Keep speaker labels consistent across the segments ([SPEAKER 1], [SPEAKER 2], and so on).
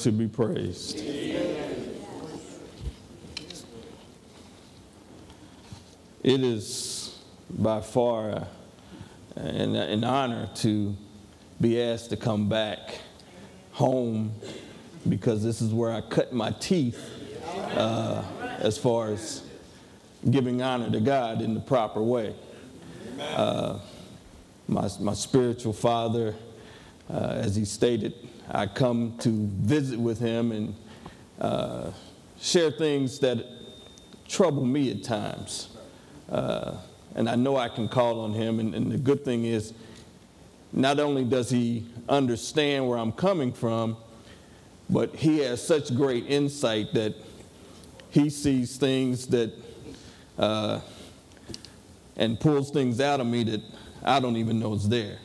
[SPEAKER 1] to be praised. It is by far an, an honor to be asked to come back home because this is where I cut my teeth uh, as far as giving honor to God in the proper way. Uh, my, my spiritual father, uh, as he stated, I come to visit with him and uh, share things that trouble me at times. Uh, and I know I can call on him. And, and the good thing is, not only does he understand where I'm coming from, but he has such great insight that he sees things that uh, and pulls things out of me that I don't even know is there.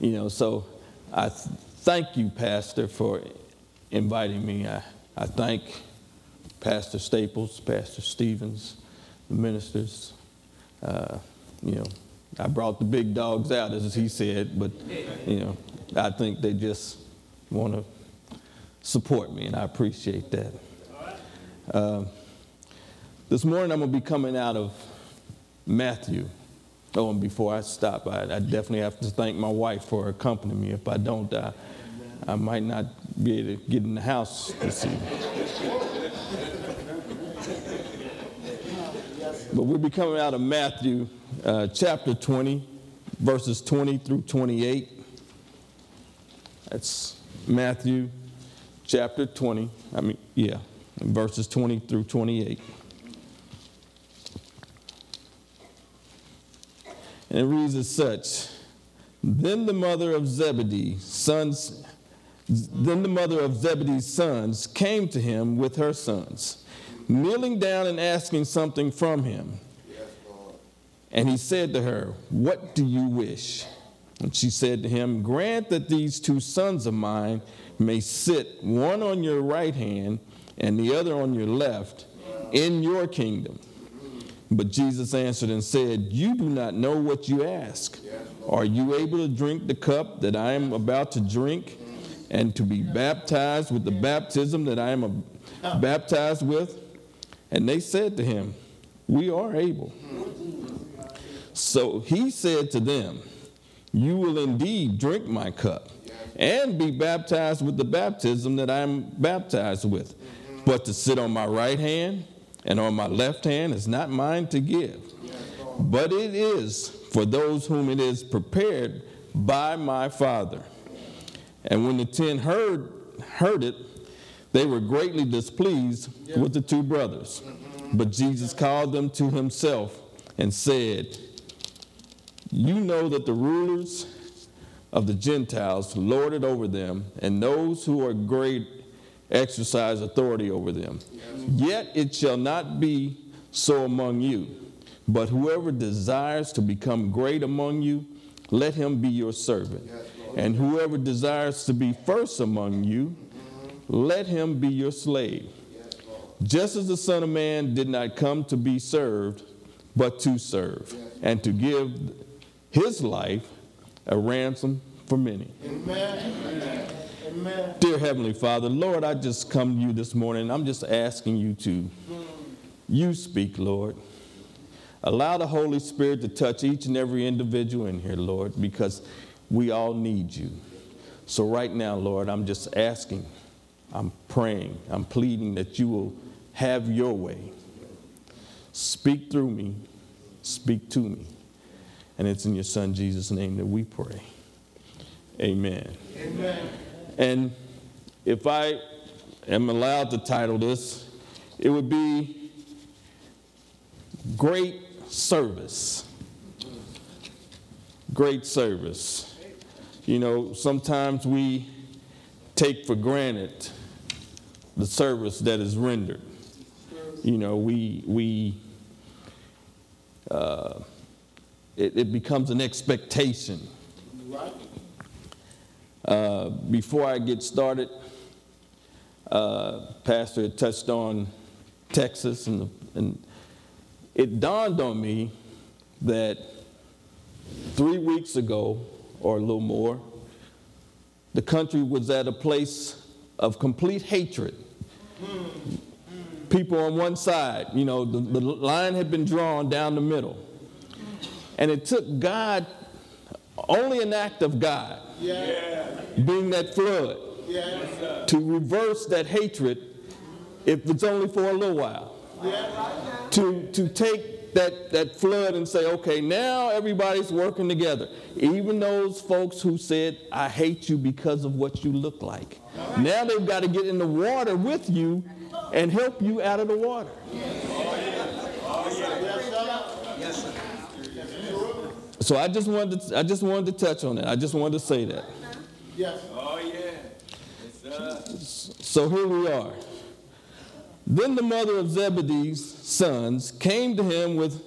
[SPEAKER 1] You know, so I thank you, Pastor, for inviting me. I, I thank Pastor Staples, Pastor Stevens, the ministers. Uh, you know, I brought the big dogs out, as he said, but, you know, I think they just want to support me, and I appreciate that. Uh, this morning, I'm going to be coming out of Matthew. Oh, and before I stop, I, I, definitely have to thank my wife for accompanying me. If I don't, I, I might not be able to get in the house this evening. but we'll be coming out of Matthew uh, chapter 20, verses 20 through 28. That's Matthew chapter 20. I mean, yeah, verses 20 through 28. And it reads as such Then the mother of Zebedee's sons, then the mother of Zebedee's sons came to him with her sons, kneeling down and asking something from him. and he said to her, What do you wish? And she said to him, Grant that these two sons of mine may sit, one on your right hand and the other on your left, in your kingdom. But Jesus answered and said, You do not know what you ask. Are you able to drink the cup that I am about to drink and to be baptized with the baptism that I am baptized with? And they said to him, We are able. So he said to them, You will indeed drink my cup and be baptized with the baptism that I am baptized with. But to sit on my right hand, and on my left hand is not mine to give, but it is for those whom it is prepared by my Father. And when the ten heard, heard it, they were greatly displeased with the two brothers. But Jesus called them to himself and said, You know that the rulers of the Gentiles lord it over them, and those who are great exercise authority over them. Yet it shall not be so among you. But whoever desires to become great among you, let him be your servant. And whoever desires to be first among you, let him be your slave. Just as the Son of Man did not come to be served, but to serve, and to give his life a ransom for many. Amen. Amen. Dear Heavenly Father, Lord, I just come to you this morning. I'm just asking you to, you speak, Lord. Allow the Holy Spirit to touch each and every individual in here, Lord, because we all need you. So, right now, Lord, I'm just asking, I'm praying, I'm pleading that you will have your way. Speak through me, speak to me. And it's in your Son, Jesus' name, that we pray. Amen. Amen. And if I am allowed to title this, it would be Great Service. Great Service. You know, sometimes we take for granted the service that is rendered. You know, we, we, uh, it, it becomes an expectation. Uh, before I get started, uh, Pastor had touched on Texas, and, and it dawned on me that three weeks ago, or a little more, the country was at a place of complete hatred. People on one side, you know, the, the line had been drawn down the middle. And it took God, only an act of God, yeah. being that flood, to reverse that hatred if it's only for a little while. To, to take that, that flood and say, okay, now everybody's working together. Even those folks who said, I hate you because of what you look like. Now they've got to get in the water with you and help you out of the water. So I just wanted to, I just wanted to touch on that. I just wanted to say that.
[SPEAKER 2] Yes. Oh yeah.
[SPEAKER 1] Yes, so here we are. Then the mother of Zebedee's sons came to him with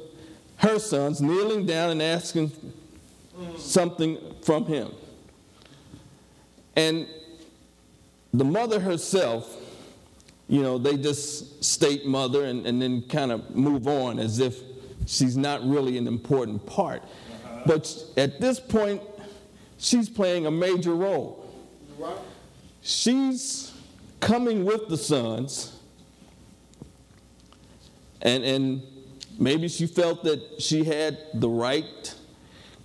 [SPEAKER 1] her sons, kneeling down and asking something from him. And the mother herself, you know, they just state mother and, and then kind of move on as if she's not really an important part. But at this point, she's playing a major role. She's coming with the sons and, and maybe she felt that she had the right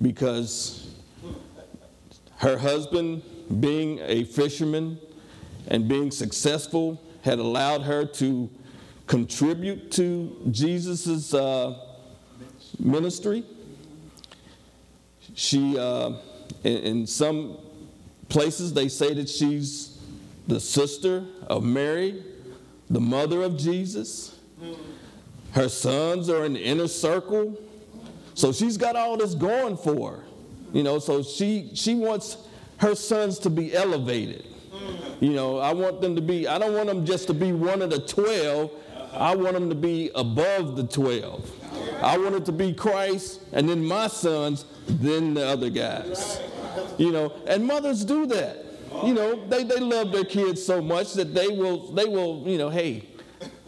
[SPEAKER 1] because her husband, being a fisherman and being successful, had allowed her to contribute to Jesus' uh, ministry. She, uh, in, in some places, they say that she's the sister of Mary, the mother of Jesus. Her sons are in the inner circle. So she's got all this going for her. You know, so she she wants her sons to be elevated. You know, I want them to be, I don't want them just to be one of the 12. I want them to be above the 12. I want it to be Christ and then my sons, then the other guys. You know, and mothers do that. You know, they, they love their kids so much that they will, they will, you know, hey,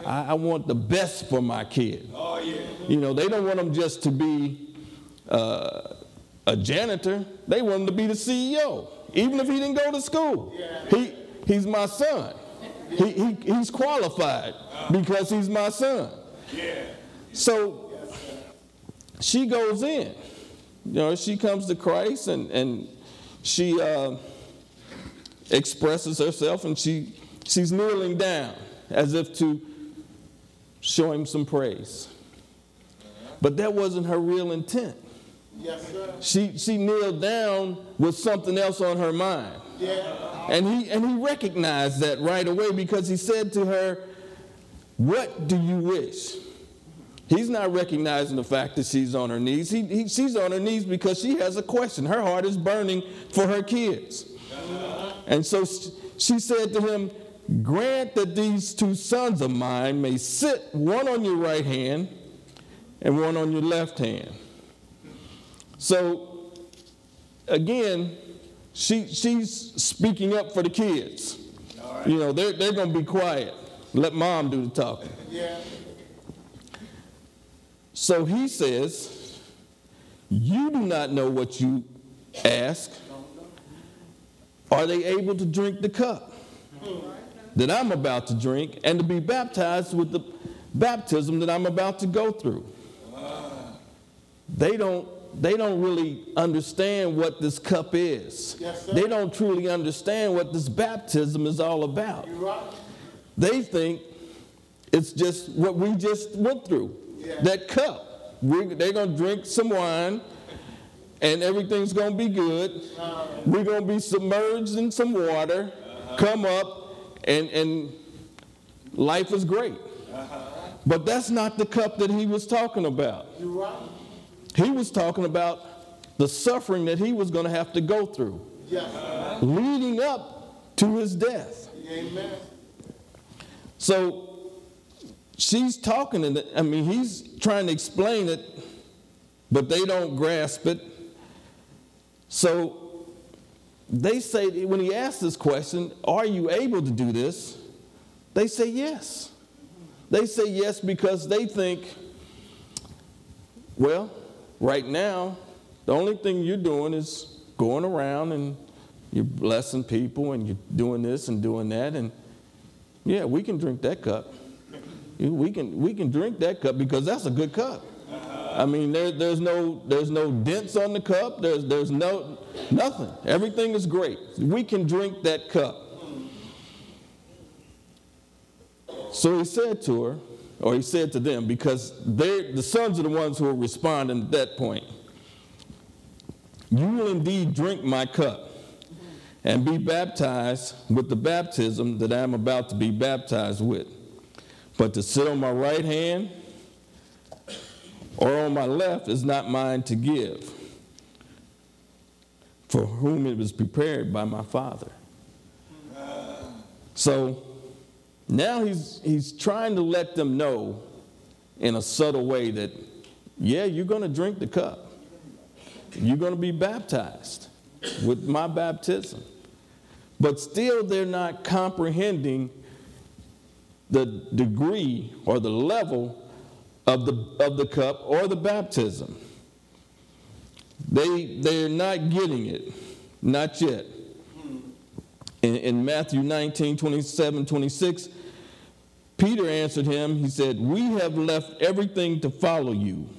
[SPEAKER 1] I, I want the best for my kid. Oh, yeah. You know, they don't want them just to be uh, a janitor. They want him to be the CEO, even if he didn't go to school. He, he's my son. He, he, he's qualified because he's my son. Yeah. So she goes in. You know, she comes to Christ and, and she uh, expresses herself and she, she's kneeling down as if to show him some praise. But that wasn't her real intent. Yes, sir. She, she kneeled down with something else on her mind. Yeah. And, he, and he recognized that right away because he said to her, What do you wish? He's not recognizing the fact that she's on her knees. He, he, she's on her knees because she has a question. Her heart is burning for her kids. And so she said to him, Grant that these two sons of mine may sit one on your right hand and one on your left hand. So, again, she, she's speaking up for the kids. Right. You know, they're, they're going to be quiet. Let mom do the talking. Yeah. So he says, You do not know what you ask. Are they able to drink the cup? that I'm about to drink and to be baptized with the baptism that I'm about to go through. They don't they don't really understand what this cup is. Yes, they don't truly understand what this baptism is all about. Right. They think it's just what we just went through. Yeah. That cup. We're, they're going to drink some wine and everything's going to be good. We're going to be submerged in some water, uh-huh. come up, and, and life is great. Uh-huh. But that's not the cup that he was talking about. Right. He was talking about the suffering that he was going to have to go through, yes. uh-huh. leading up to his death. Amen. So she's talking, and I mean, he's trying to explain it, but they don't grasp it. So they say, when he asks this question, Are you able to do this? They say yes. They say yes because they think, Well, right now, the only thing you're doing is going around and you're blessing people and you're doing this and doing that. And yeah, we can drink that cup. We can, we can drink that cup because that's a good cup. I mean, there, there's, no, there's no dents on the cup. There's, there's no, nothing. Everything is great. We can drink that cup. So he said to her, or he said to them, because they the sons are the ones who are responding at that point. You will indeed drink my cup and be baptized with the baptism that I am about to be baptized with. But to sit on my right hand or on my left is not mine to give, for whom it was prepared by my Father. So now he's, he's trying to let them know in a subtle way that, yeah, you're going to drink the cup. You're going to be baptized with my baptism. But still, they're not comprehending the degree or the level of the, of the cup or the baptism. They, they're not getting it, not yet. In, in Matthew 19, 27, 26, Peter answered him, he said, We have left everything to follow you.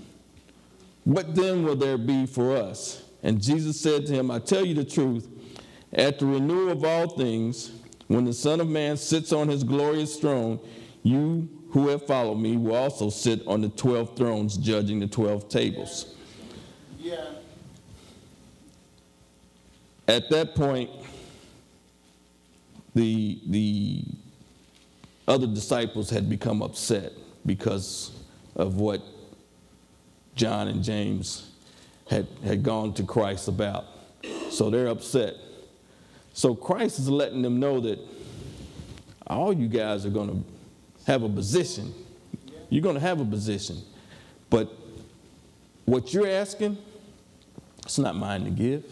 [SPEAKER 1] What then will there be for us? And Jesus said to him, I tell you the truth, at the renewal of all things, when the Son of Man sits on his glorious throne, you who have followed me will also sit on the 12 thrones judging the 12 tables. Yeah. At that point, the, the other disciples had become upset because of what John and James had, had gone to Christ about. So they're upset. So Christ is letting them know that all you guys are going to have a position. You're going to have a position. But what you're asking, it's not mine to give.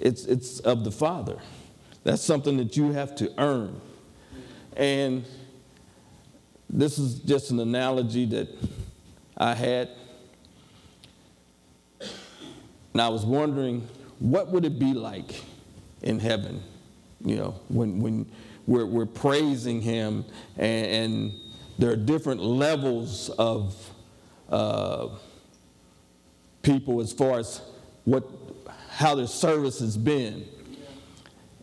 [SPEAKER 1] It's, it's of the Father. That's something that you have to earn. And this is just an analogy that I had. And I was wondering, what would it be like in heaven? You know, when, when we're, we're praising Him and, and there are different levels of uh, people as far as what, how their service has been.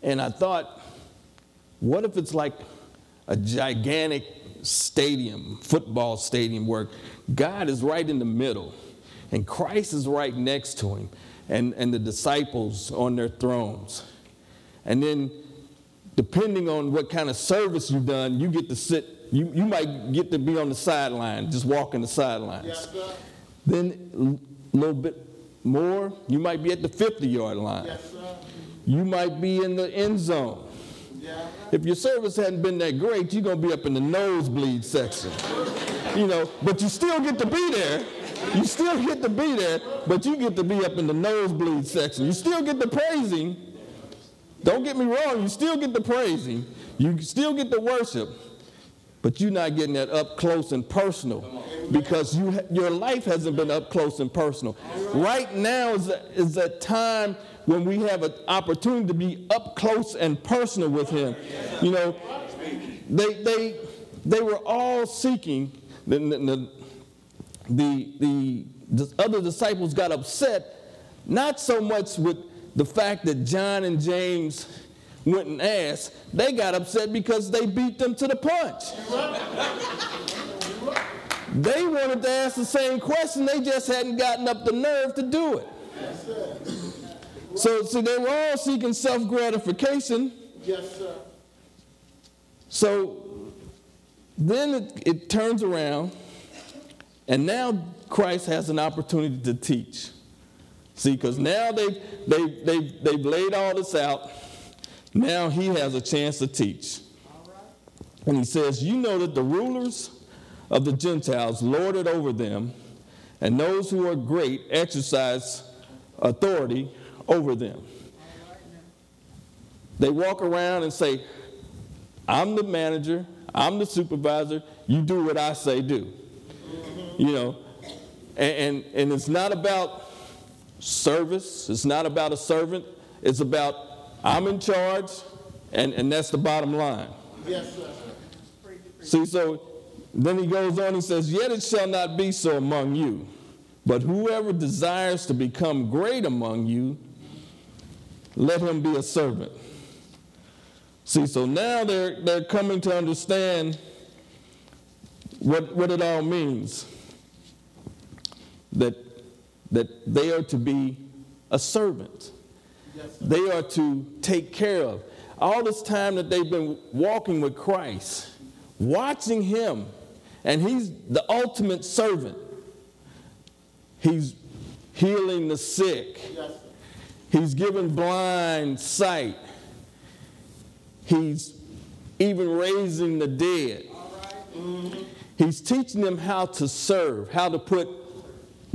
[SPEAKER 1] And I thought, what if it's like a gigantic stadium, football stadium, where God is right in the middle and Christ is right next to him and, and the disciples on their thrones. And then, depending on what kind of service you've done, you get to sit, you, you might get to be on the sideline, just walking the sidelines. Yes, then, a little bit more, you might be at the 50 yard line. Yes, you might be in the end zone. If your service hadn't been that great, you're going to be up in the nosebleed section. You know, but you still get to be there. You still get to be there, but you get to be up in the nosebleed section. You still get the praising. Don't get me wrong, you still get the praising. You still get the worship, but you're not getting that up close and personal because you, your life hasn't been up close and personal. Right now is, is that time when we have an opportunity to be up close and personal with Him. You know, they, they, they were all seeking, the, the, the, the, the other disciples got upset, not so much with the fact that John and James went and asked, they got upset because they beat them to the punch. they wanted to ask the same question, they just hadn't gotten up the nerve to do it. So, so they were all seeking self gratification. Yes, sir. So then it, it turns around, and now Christ has an opportunity to teach. See, because now they've, they've, they've, they've laid all this out. Now he has a chance to teach. And he says, You know that the rulers of the Gentiles lord it over them, and those who are great exercise authority over them. They walk around and say, I'm the manager, I'm the supervisor, you do what I say do. You know, and, and, and it's not about service, it's not about a servant, it's about I'm in charge, and, and that's the bottom line.
[SPEAKER 3] Yes, sir.
[SPEAKER 1] See, so then he goes on, he says, Yet it shall not be so among you, but whoever desires to become great among you, let him be a servant. See, so now they're, they're coming to understand what, what it all means. That, that they are to be a servant.
[SPEAKER 3] Yes,
[SPEAKER 1] They are to take care of. All this time that they've been walking with Christ, watching Him, and He's the ultimate servant. He's healing the sick,
[SPEAKER 3] yes.
[SPEAKER 1] He's giving blind sight, He's even raising the dead. He's teaching them how to serve, how to put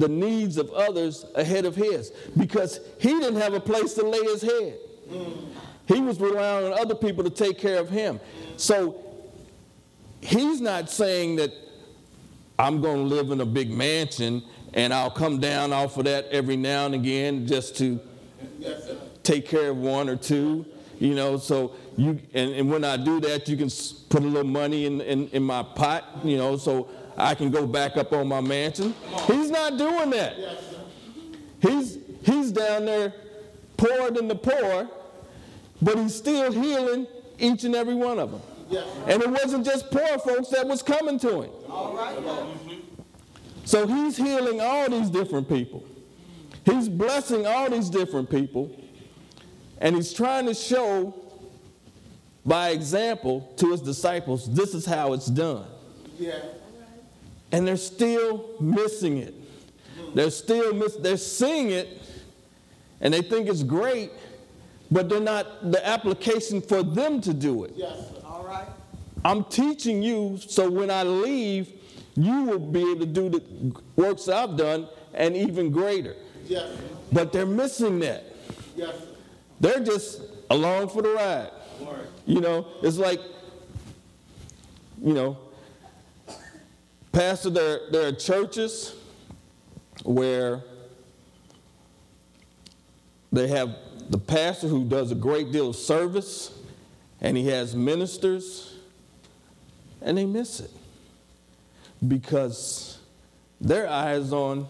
[SPEAKER 1] the needs of others ahead of his because he didn't have a place to lay his head. He was relying on other people to take care of him. So he's not saying that I'm going to live in a big mansion and I'll come down off of that every now and again just to take care of one or two, you know. So you and, and when I do that, you can put a little money in, in, in my pot, you know, so I can go back up on my mansion. He's not doing that.
[SPEAKER 3] Yes.
[SPEAKER 1] He's he's down there poorer than the poor, but he's still healing each and every one of them.
[SPEAKER 3] Yes,
[SPEAKER 1] And it wasn't just poor folks that was coming to him.
[SPEAKER 3] All right.
[SPEAKER 1] So he's healing all these different people. He's blessing all these different people. And he's trying to show by example to his disciples this is how it's done.
[SPEAKER 3] Yeah.
[SPEAKER 1] And they're still missing it. They're still miss, they're seeing it and they think it's great, but they're not the application for them to do it.
[SPEAKER 3] Yes. All right.
[SPEAKER 1] I'm teaching you so when I leave, you will be able to do the works I've done and even greater.
[SPEAKER 3] Yes.
[SPEAKER 1] But they're missing that.
[SPEAKER 3] Yes.
[SPEAKER 1] They're just along for the ride. Lord. You know, it's like, you know, Pastor, there, there are churches where they have the pastor who does a great deal of service and he has ministers and they miss it because their eyes on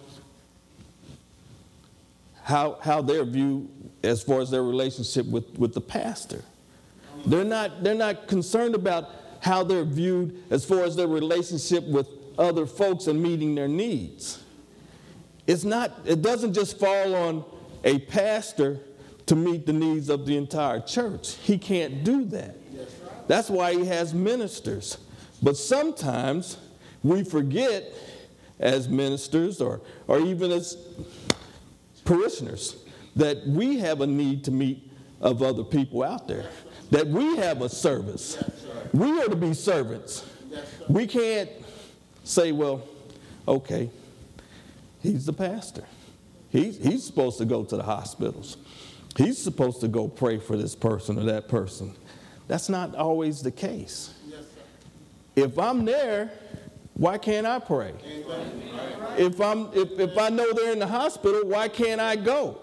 [SPEAKER 1] how, how they're viewed as far as their relationship with, with the pastor. They're not, they're not concerned about how they're viewed as far as their relationship with other folks and meeting their needs. It's not, it doesn't just fall on a pastor to meet the needs of the entire church. He can't do that. That's why he has ministers. But sometimes we forget as ministers or, or even as parishioners that we have a need to meet of other people out there, that we have a service. We are to be servants. We can't say, well, okay, he's the pastor. He's, he's supposed to go to the hospitals. He's supposed to go pray for this person or that person. That's not always the case.
[SPEAKER 3] Yes.
[SPEAKER 1] If I'm there, why can't I pray? If, I'm, if, if I know they're in the hospital, why can't I go?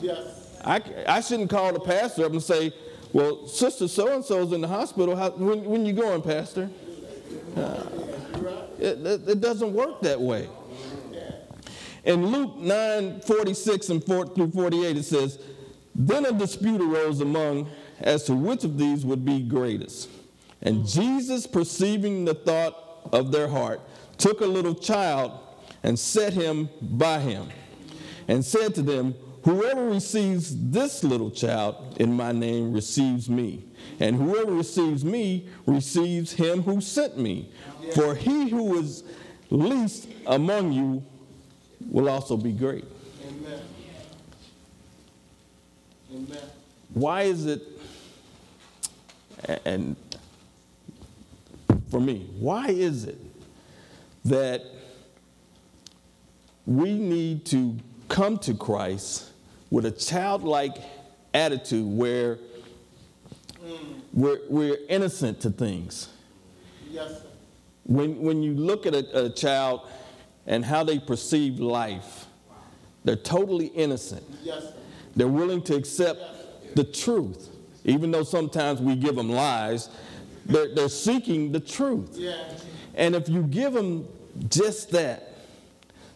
[SPEAKER 3] Yes.
[SPEAKER 1] I, I shouldn't call the pastor up and say, well, sister so-and-so's in the hospital. How, when, when you going, pastor? Uh, it, it, doesn't work that way. In Luke 9, 46 and 4 through 48, it says, Then a dispute arose among as to which of these would be greatest. And Jesus, perceiving the thought of their heart, took a little child and set him by him, and said to them, Whoever receives this little child in my name receives me, and whoever receives me receives him who sent me. For he who is least among you will also be great.
[SPEAKER 3] Amen.
[SPEAKER 1] Why is it, and for me, why is it that we need to come to Christ with a childlike attitude where we're, we're innocent to things?
[SPEAKER 3] Yes, sir.
[SPEAKER 1] When, when you look at a, a child and how they perceive life, they're totally innocent.
[SPEAKER 3] Yes, sir.
[SPEAKER 1] They're willing to accept the truth. Even though sometimes we give them lies, they're, they're seeking the truth.
[SPEAKER 3] Yeah.
[SPEAKER 1] And if you give them just that,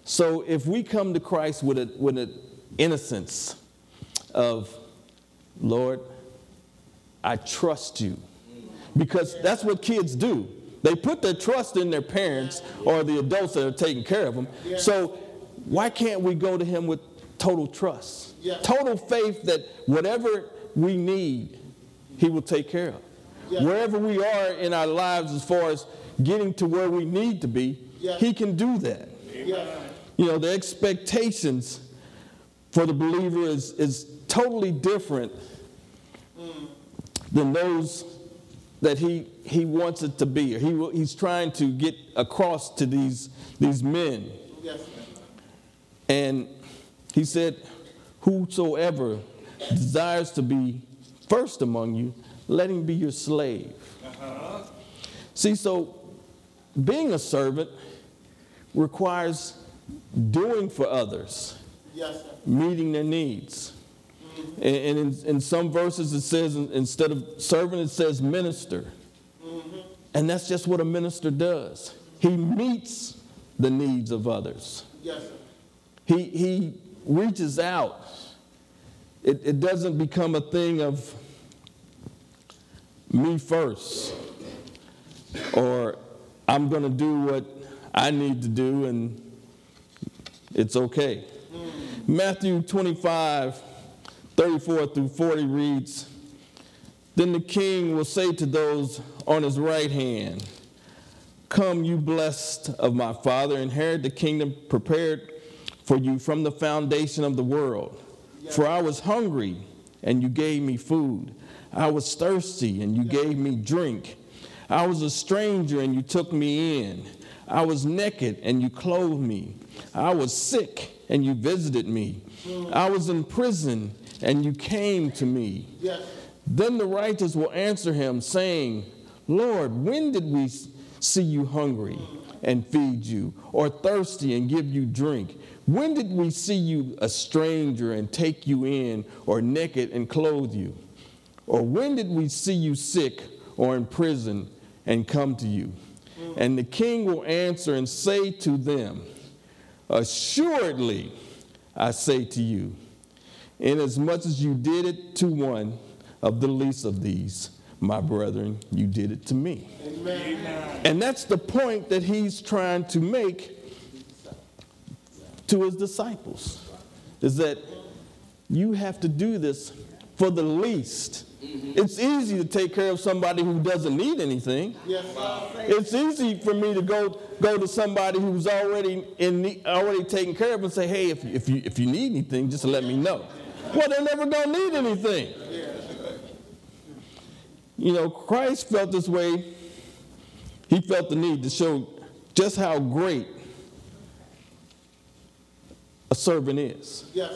[SPEAKER 1] so if we come to Christ with a, with an innocence of, Lord, I trust you. Because that's what kids do. They put their trust in their parents or the adults that are taking care of them. So why can't we go to him with total trust? Total faith that whatever we need, he will take care of. Wherever we are in our lives as far as getting to where we need to be, he can do that. You know, the expectations for the believer is, is totally different than those that he, he wants it to be. He, he's trying to get across to these, these men. And he said, Whosoever desires to be first among you, let him be your slave. See, so being a servant requires doing for others,
[SPEAKER 3] Yes,
[SPEAKER 1] meeting their needs. Mm-hmm. And, and in, in some verses, it says instead of servant, it says minister. Mm-hmm. And that's just what a minister does. He meets the needs of others.
[SPEAKER 3] Yes, sir.
[SPEAKER 1] He, he reaches out. It, it doesn't become a thing of me first or I'm going to do what I need to do and it's okay. Matthew 25, 34 through 40 reads Then the king will say to those on his right hand, Come, you blessed of my Father, inherit the kingdom prepared for you from the foundation of the world. For I was hungry, and you gave me food. I was thirsty, and you gave me drink. I was a stranger, and you took me in. I was naked, and you clothed me. I was sick, and you visited me. Mm. I was in prison, and you came to me.
[SPEAKER 3] Yes.
[SPEAKER 1] Then the righteous will answer him, saying, Lord, when did we see you hungry and feed you, or thirsty and give you drink? When did we see you a stranger and take you in, or naked and clothe you? Or when did we see you sick or in prison and come to you? And the king will answer and say to them, Assuredly, I say to you, inasmuch as you did it to one of the least of these, my brethren, you did it to me.
[SPEAKER 3] Amen.
[SPEAKER 1] And that's the point that he's trying to make to his disciples is that you have to do this for the least. It's easy to take care of somebody who doesn't need anything.
[SPEAKER 3] Yes.
[SPEAKER 1] It's easy for me to go go to somebody who's already in already taken care of and say, "Hey, if, if you if you need anything, just let me know." Well, they're never gonna need anything. You know, Christ felt this way. He felt the need to show just how great a servant is.
[SPEAKER 3] Yes.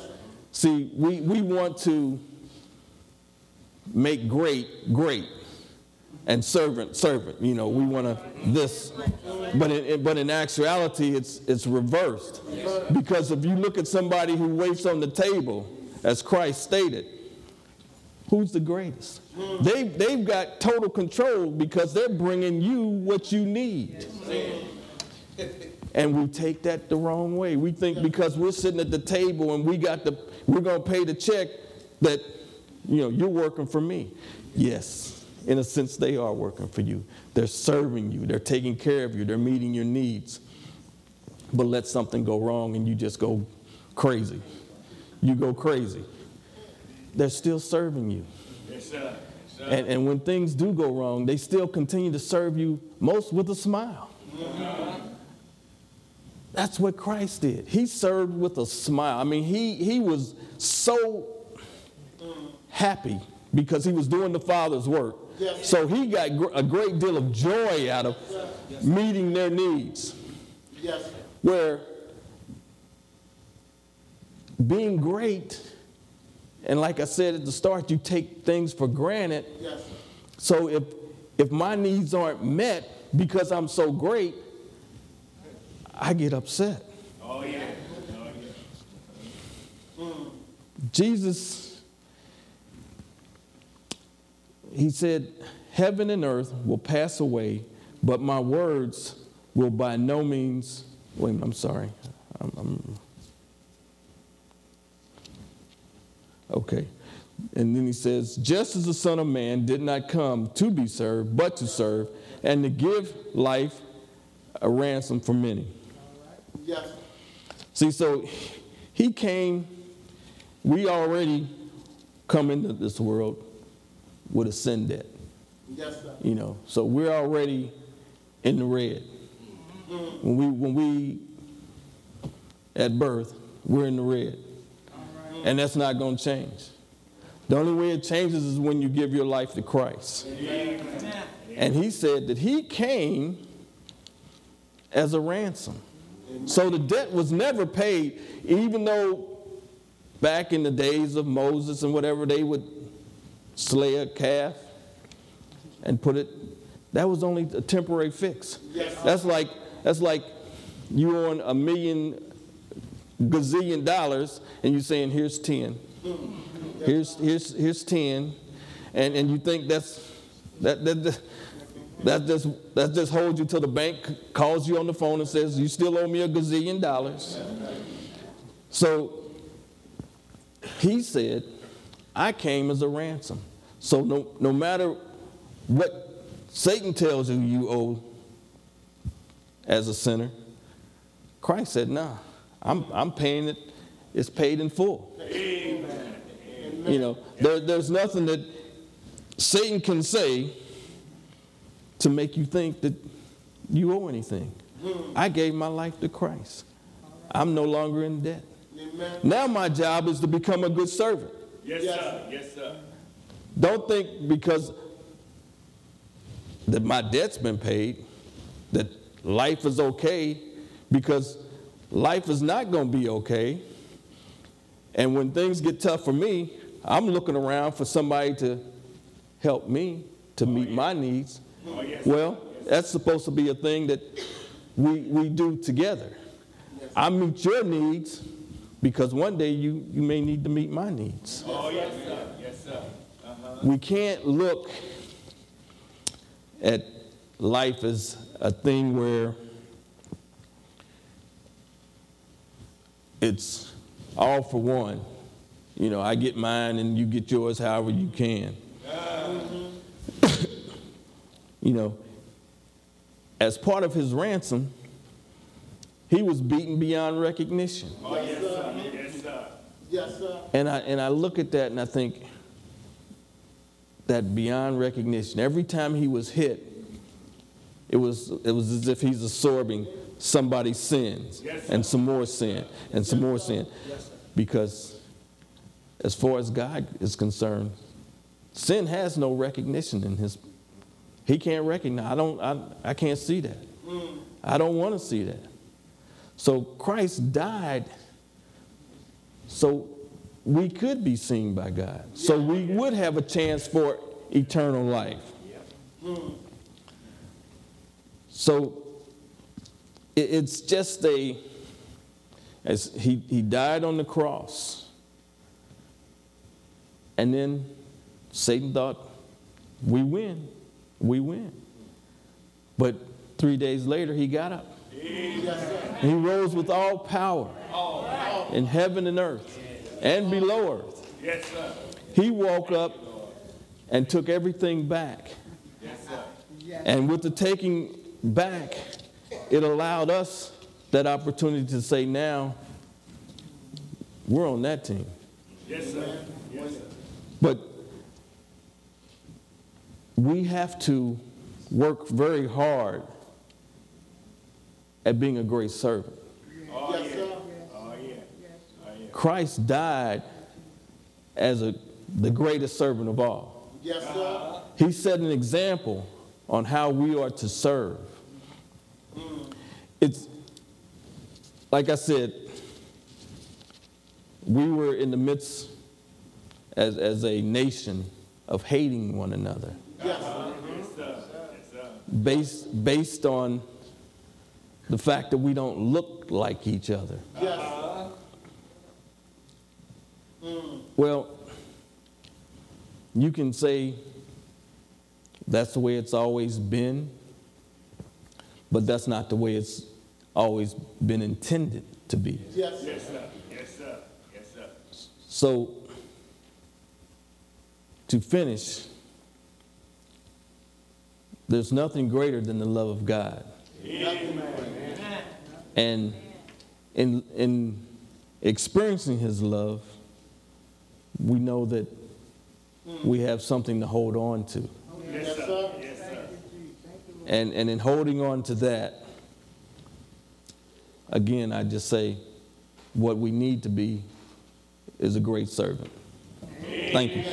[SPEAKER 1] See, we, we want to make great great and servant servant. You know, we want to this, but in, but in actuality, it's it's reversed. Because if you look at somebody who waits on the table, as Christ stated, who's the greatest? They they've got total control because they're bringing you what you need. And we take that the wrong way. We think because we're sitting at the table and we got the we're gonna pay the check that you know you're working for me. Yes, in a sense they are working for you. They're serving you, they're taking care of you, they're meeting your needs. But let something go wrong and you just go crazy. You go crazy. They're still serving you.
[SPEAKER 2] Yes, sir. Yes, sir.
[SPEAKER 1] And, and when things do go wrong, they still continue to serve you most with a smile. That's what Christ did. He served with a smile. I mean, he, he was so happy because he was doing the Father's work.
[SPEAKER 3] Yes.
[SPEAKER 1] So he got gr- a great deal of joy out of meeting their needs.
[SPEAKER 3] Yes.
[SPEAKER 1] Where being great, and like I said at the start, you take things for granted. So if if my needs aren't met because I'm so great, I get upset.
[SPEAKER 2] Oh, yeah. Oh, yeah.
[SPEAKER 1] Jesus he said, Heaven and earth will pass away, but my words will by no means. Wait, I'm sorry. I'm, I'm, okay. And then he says, Just as the Son of Man did not come to be served, but to serve, and to give life a ransom for many.
[SPEAKER 3] Yes.
[SPEAKER 1] See, so he came, we already come into this world with a sin debt,
[SPEAKER 3] Yes, sir.
[SPEAKER 1] you know. So we're already in the red. When we when we at birth, we're in the red. And that's not going to change. The only way it changes is when you give your life to Christ. And he said that he came as a ransom. So the debt was never paid, even though back in the days of Moses and whatever, they would slay a calf and put it, that was only a temporary fix.
[SPEAKER 3] Yes.
[SPEAKER 1] That's like, that's like you own a million gazillion dollars and you're saying, here's 10. Mm-hmm. Here's, here's, here's 10. And, and you think that's, that, that, that, that just, that just holds you till the bank calls you on the phone and says, you still owe me a gazillion dollars. So he said, I came as a ransom. So no, no matter what Satan tells you you owe as a sinner, Christ said, nah, I'm, I'm paying it. It's paid in full. Amen. You know, there, there's nothing that Satan can say to make you think that you owe anything. Hmm. I gave my life to Christ. I'm no longer in debt.
[SPEAKER 3] Amen.
[SPEAKER 1] Now my job is to become a good servant.
[SPEAKER 2] Yes,
[SPEAKER 3] Yes.
[SPEAKER 2] sir. Yes, sir.
[SPEAKER 1] Don't think because that my debt's been paid that life is okay because life is not going to be okay. And when things get tough for me, I'm looking around for somebody to help me to oh, meet my needs.
[SPEAKER 2] Oh, yes.
[SPEAKER 1] Well, that's supposed to be a thing that we, we do together. I meet your needs because one day you, you may need to meet my needs.
[SPEAKER 2] Oh, yes, sir. Yes, sir.
[SPEAKER 1] We can't look at life as a thing where it's all for one. You know, I get mine and you get yours however you can. you know, as part of his ransom, he was beaten beyond recognition.
[SPEAKER 2] Oh, yes, sir. Yes, sir.
[SPEAKER 3] Yes, sir.
[SPEAKER 1] And I, and I look at that and I think that beyond recognition, every time he was hit, it was, it was as if he's absorbing somebody's sins
[SPEAKER 2] Yes,
[SPEAKER 1] and some more sin and some more sin. Because as far as God is concerned, sin has no recognition in his, he can't recognize, I don't, I, I can't see that. I don't want to see that. So Christ died so we could be seen by God. So we would have a chance for eternal life. So it's just a, as he, he died on the cross. And then Satan thought, we win, we win. But three days later, he got up. He rose with all power in heaven and earth and below earth.
[SPEAKER 2] Yes, sir.
[SPEAKER 1] He woke up and took everything back.
[SPEAKER 2] Yes, sir.
[SPEAKER 1] And with the taking back, it allowed us that opportunity to say, now we're on that team.
[SPEAKER 2] Yes, sir. Yes, sir.
[SPEAKER 1] But we have to work very hard at being a great servant.
[SPEAKER 2] Oh,
[SPEAKER 3] Yes,
[SPEAKER 2] yeah.
[SPEAKER 3] sir.
[SPEAKER 2] Oh, yeah. Oh, yeah.
[SPEAKER 1] Christ died as a, the greatest servant of all.
[SPEAKER 3] Yes, sir.
[SPEAKER 1] He set an example on how we are to serve. It's like I said, we were in the midst as, as a nation of hating one another
[SPEAKER 3] Yes, sir.
[SPEAKER 2] Yes, sir. Yes, sir.
[SPEAKER 1] based, based on the fact that we don't look like each other.
[SPEAKER 3] Yes, sir.
[SPEAKER 1] Well, you can say That's the way it's always been, but that's not the way it's always been intended to be.
[SPEAKER 3] Yes, sir.
[SPEAKER 2] Yes, sir. Yes, sir. Yes, sir.
[SPEAKER 1] So, to finish, there's nothing greater than the love of God. Amen. And in, in experiencing His love, we know that we have something to hold on to.
[SPEAKER 3] Yes, sir.
[SPEAKER 2] Yes, sir.
[SPEAKER 1] And, and in holding on to that, again, I just say what we need to be is a great servant. Thank you.